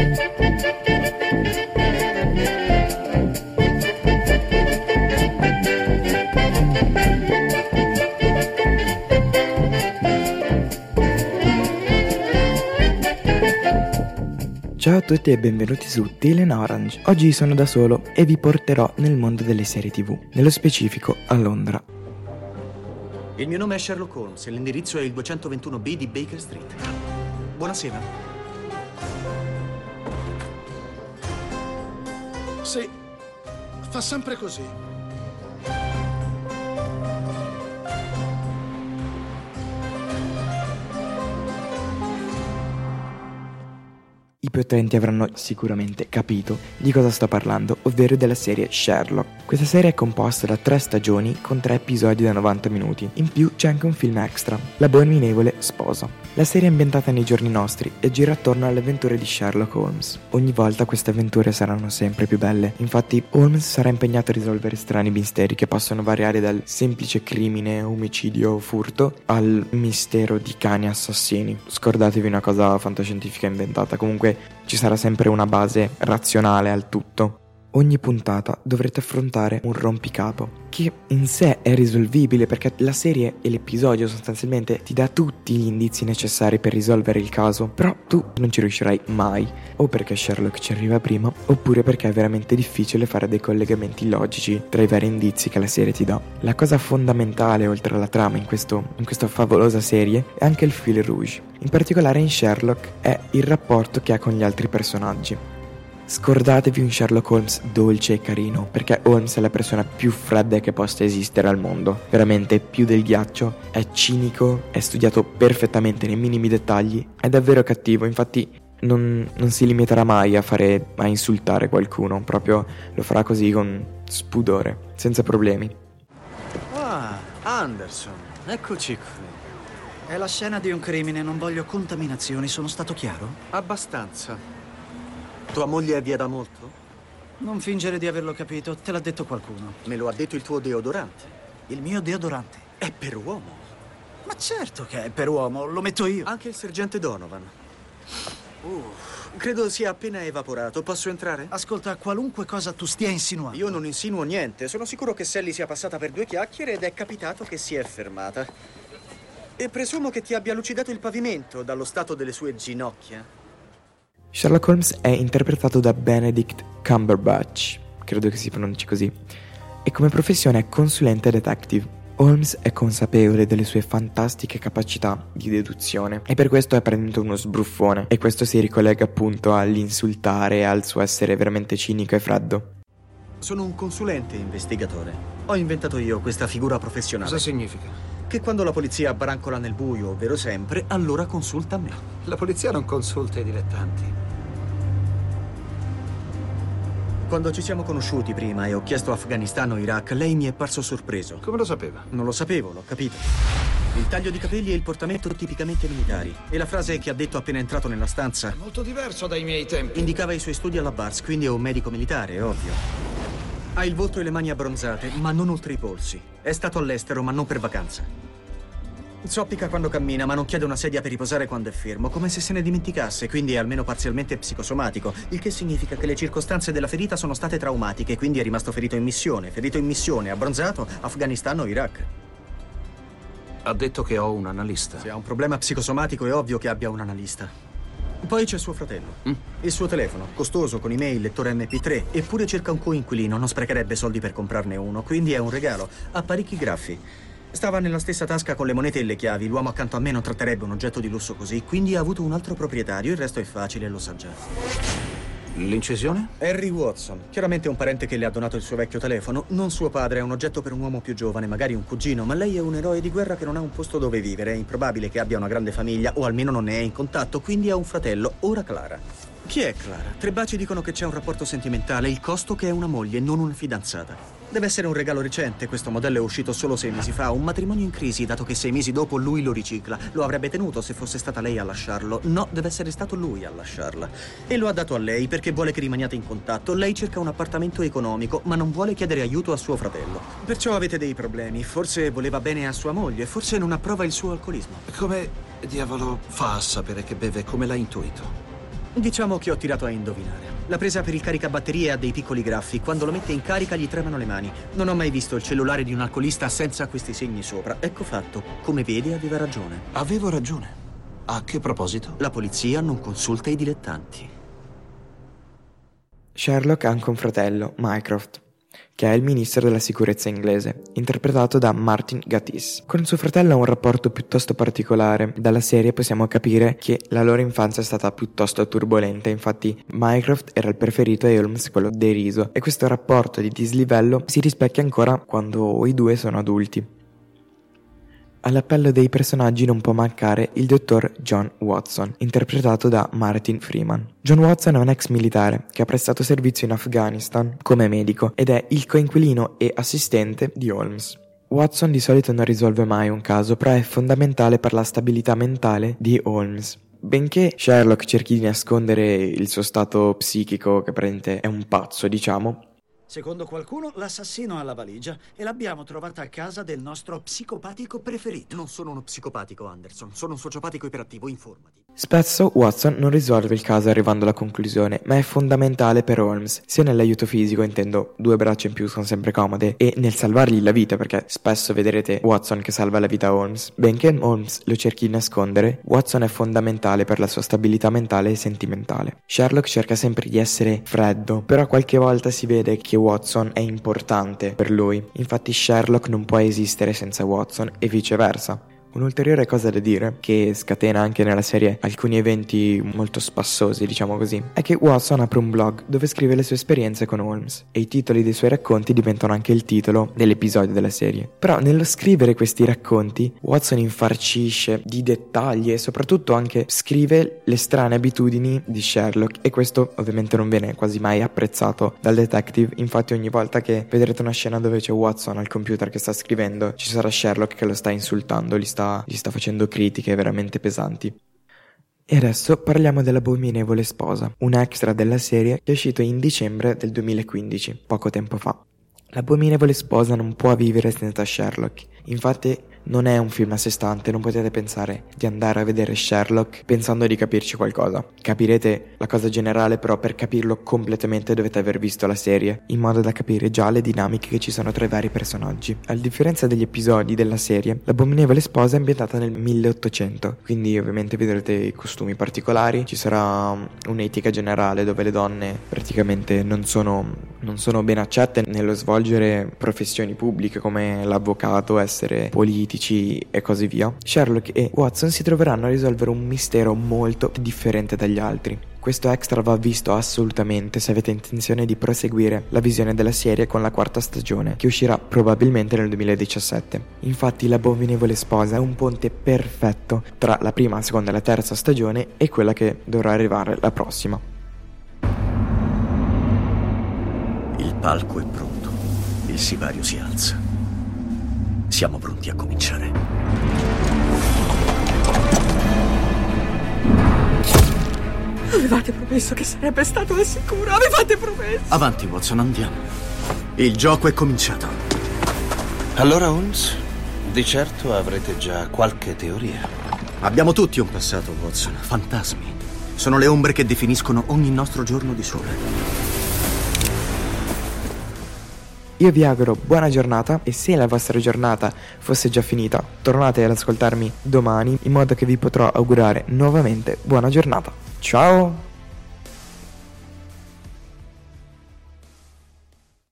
Ciao a tutti e benvenuti su Dylan Orange. Oggi sono da solo e vi porterò nel mondo delle serie tv, nello specifico a Londra. Il mio nome è Sherlock Holmes e l'indirizzo è il 221B di Baker Street. Buonasera. Sì, fa sempre così. I più attenti avranno sicuramente capito di cosa sto parlando, ovvero della serie Sherlock. Questa serie è composta da tre stagioni con tre episodi da 90 minuti. In più c'è anche un film extra, L'abominevole sposa. La serie è ambientata nei giorni nostri e gira attorno alle avventure di Sherlock Holmes. Ogni volta queste avventure saranno sempre più belle. Infatti Holmes sarà impegnato a risolvere strani misteri che possono variare dal semplice crimine, omicidio o furto al mistero di cani assassini. Scordatevi una cosa fantascientifica inventata. Comunque ci sarà sempre una base razionale al tutto. Ogni puntata dovrete affrontare un rompicapo che in sé è risolvibile perché la serie e l'episodio sostanzialmente ti dà tutti gli indizi necessari per risolvere il caso, però tu non ci riuscirai mai, o perché Sherlock ci arriva prima, oppure perché è veramente difficile fare dei collegamenti logici tra i vari indizi che la serie ti dà. La cosa fondamentale oltre alla trama in, questo, in questa favolosa serie è anche il fil rouge, in particolare in Sherlock è il rapporto che ha con gli altri personaggi. Scordatevi un Sherlock Holmes dolce e carino, perché Holmes è la persona più fredda che possa esistere al mondo. Veramente più del ghiaccio, è cinico, è studiato perfettamente nei minimi dettagli, è davvero cattivo, infatti non, non si limiterà mai a fare a insultare qualcuno, proprio lo farà così con spudore, senza problemi. Ah, Anderson, eccoci qui. È la scena di un crimine, non voglio contaminazioni, sono stato chiaro? Abbastanza. Tua moglie è via da molto? Non fingere di averlo capito, te l'ha detto qualcuno. Me lo ha detto il tuo deodorante. Il mio deodorante. È per uomo. Ma certo che è per uomo, lo metto io. Anche il sergente Donovan. Uh, credo sia appena evaporato. Posso entrare? Ascolta, qualunque cosa tu stia insinuando. Io non insinuo niente. Sono sicuro che Sally sia passata per due chiacchiere ed è capitato che si è fermata. E presumo che ti abbia lucidato il pavimento dallo stato delle sue ginocchia. Sherlock Holmes è interpretato da Benedict Cumberbatch, credo che si pronunci così, e come professione è consulente detective. Holmes è consapevole delle sue fantastiche capacità di deduzione e per questo è praticamente uno sbruffone e questo si ricollega appunto all'insultare e al suo essere veramente cinico e freddo. Sono un consulente investigatore. Ho inventato io questa figura professionale. Cosa significa? Che quando la polizia brancola nel buio, ovvero sempre, allora consulta me. La polizia non consulta i dilettanti. Quando ci siamo conosciuti prima e ho chiesto Afghanistan o Iraq, lei mi è parso sorpreso. Come lo sapeva? Non lo sapevo, l'ho capito. Il taglio di capelli e il portamento tipicamente militari. E la frase che ha detto appena entrato nella stanza Molto diverso dai miei tempi. indicava i suoi studi alla Bars, quindi è un medico militare, ovvio. Ha il volto e le mani abbronzate, ma non oltre i polsi. È stato all'estero, ma non per vacanza. Zoppica quando cammina, ma non chiede una sedia per riposare quando è fermo, come se se ne dimenticasse, quindi è almeno parzialmente psicosomatico, il che significa che le circostanze della ferita sono state traumatiche, quindi è rimasto ferito in missione, ferito in missione, abbronzato, Afghanistan o Iraq. Ha detto che ho un analista. Se ha un problema psicosomatico è ovvio che abbia un analista. Poi c'è suo fratello. Il suo telefono, costoso, con email, lettore MP3, eppure cerca un coinquilino, non sprecherebbe soldi per comprarne uno, quindi è un regalo. Ha parecchi graffi. Stava nella stessa tasca con le monete e le chiavi. L'uomo accanto a me non tratterebbe un oggetto di lusso così, quindi ha avuto un altro proprietario. Il resto è facile, lo sa già. L'incisione? Harry Watson, chiaramente un parente che le ha donato il suo vecchio telefono. Non suo padre, è un oggetto per un uomo più giovane, magari un cugino, ma lei è un eroe di guerra che non ha un posto dove vivere. È improbabile che abbia una grande famiglia, o almeno non ne è in contatto, quindi ha un fratello, ora Clara. Chi è Clara? Tre baci dicono che c'è un rapporto sentimentale, il costo che è una moglie, non una fidanzata. Deve essere un regalo recente, questo modello è uscito solo sei mesi fa, un matrimonio in crisi, dato che sei mesi dopo lui lo ricicla. Lo avrebbe tenuto se fosse stata lei a lasciarlo. No, deve essere stato lui a lasciarla. E lo ha dato a lei perché vuole che rimaniate in contatto. Lei cerca un appartamento economico, ma non vuole chiedere aiuto a suo fratello. Perciò avete dei problemi. Forse voleva bene a sua moglie, forse non approva il suo alcolismo. Come diavolo fa a sapere che beve come l'ha intuito? Diciamo che ho tirato a indovinare. La presa per il caricabatterie ha dei piccoli graffi. Quando lo mette in carica gli tremano le mani. Non ho mai visto il cellulare di un alcolista senza questi segni sopra. Ecco fatto. Come vede, aveva ragione. Avevo ragione. A che proposito? La polizia non consulta i dilettanti. Sherlock ha anche un fratello, Mycroft, che è il ministro della sicurezza inglese, interpretato da Martin Gatiss. Con suo fratello ha un rapporto piuttosto particolare. Dalla serie possiamo capire che la loro infanzia è stata piuttosto turbolenta, infatti Mycroft era il preferito e Holmes quello deriso, e questo rapporto di dislivello si rispecchia ancora quando i due sono adulti. All'appello dei personaggi non può mancare il dottor John Watson, interpretato da Martin Freeman. John Watson è un ex militare che ha prestato servizio in Afghanistan come medico ed è il coinquilino e assistente di Holmes. Watson di solito non risolve mai un caso, però è fondamentale per la stabilità mentale di Holmes. Benché Sherlock cerchi di nascondere il suo stato psichico, che praticamente è un pazzo, diciamo, Secondo qualcuno, l'assassino ha la valigia e l'abbiamo trovata a casa del nostro psicopatico preferito. Non sono uno psicopatico, Anderson. Sono un sociopatico iperattivo. Informati. Spesso Watson non risolve il caso arrivando alla conclusione, ma è fondamentale per Holmes, sia nell'aiuto fisico, intendo due braccia in più sono sempre comode, e nel salvargli la vita, perché spesso vedrete Watson che salva la vita a Holmes. Benché Holmes lo cerchi di nascondere, Watson è fondamentale per la sua stabilità mentale e sentimentale. Sherlock cerca sempre di essere freddo, però qualche volta si vede che Watson è importante per lui. Infatti Sherlock non può esistere senza Watson e viceversa. Un'ulteriore cosa da dire, che scatena anche nella serie alcuni eventi molto spassosi, diciamo così, è che Watson apre un blog dove scrive le sue esperienze con Holmes e i titoli dei suoi racconti diventano anche il titolo dell'episodio della serie. Però nello scrivere questi racconti, Watson infarcisce di dettagli e soprattutto anche scrive le strane abitudini di Sherlock e questo ovviamente non viene quasi mai apprezzato dal detective, infatti ogni volta che vedrete una scena dove c'è Watson al computer che sta scrivendo, ci sarà Sherlock che lo sta insultando, gli sta sta, gli sta facendo critiche veramente pesanti. E adesso parliamo dell'abominevole sposa, un extra della serie che è uscito in dicembre del 2015, poco tempo fa. L'abominevole sposa non può vivere senza Sherlock, infatti non è un film a sé stante, non potete pensare di andare a vedere Sherlock pensando di capirci qualcosa. Capirete la cosa generale, però per capirlo completamente dovete aver visto la serie, in modo da capire già le dinamiche che ci sono tra i vari personaggi. A differenza degli episodi della serie, l'abominevole sposa è ambientata nel 1800, quindi ovviamente vedrete i costumi particolari, ci sarà un'etica generale dove le donne praticamente non sono, non sono ben accette nello svolgere professioni pubbliche come l'avvocato, essere politico politici e così via, Sherlock e Watson si troveranno a risolvere un mistero molto differente dagli altri. Questo extra va visto assolutamente se avete intenzione di proseguire la visione della serie con la quarta stagione, che uscirà probabilmente nel 2017. Infatti l'abominevole sposa è un ponte perfetto tra la prima, la seconda e la terza stagione e quella che dovrà arrivare la prossima. Il palco è pronto, il sipario si alza. Siamo pronti a cominciare. Avevate promesso che sarebbe stato al sicuro, avevate promesso. Avanti, Watson, andiamo. Il gioco è cominciato. Allora, Holmes, di certo avrete già qualche teoria. Abbiamo tutti un passato, Watson. Fantasmi. Sono le ombre che definiscono ogni nostro giorno di sole. Io vi auguro buona giornata e se la vostra giornata fosse già finita, tornate ad ascoltarmi domani in modo che vi potrò augurare nuovamente buona giornata. Ciao!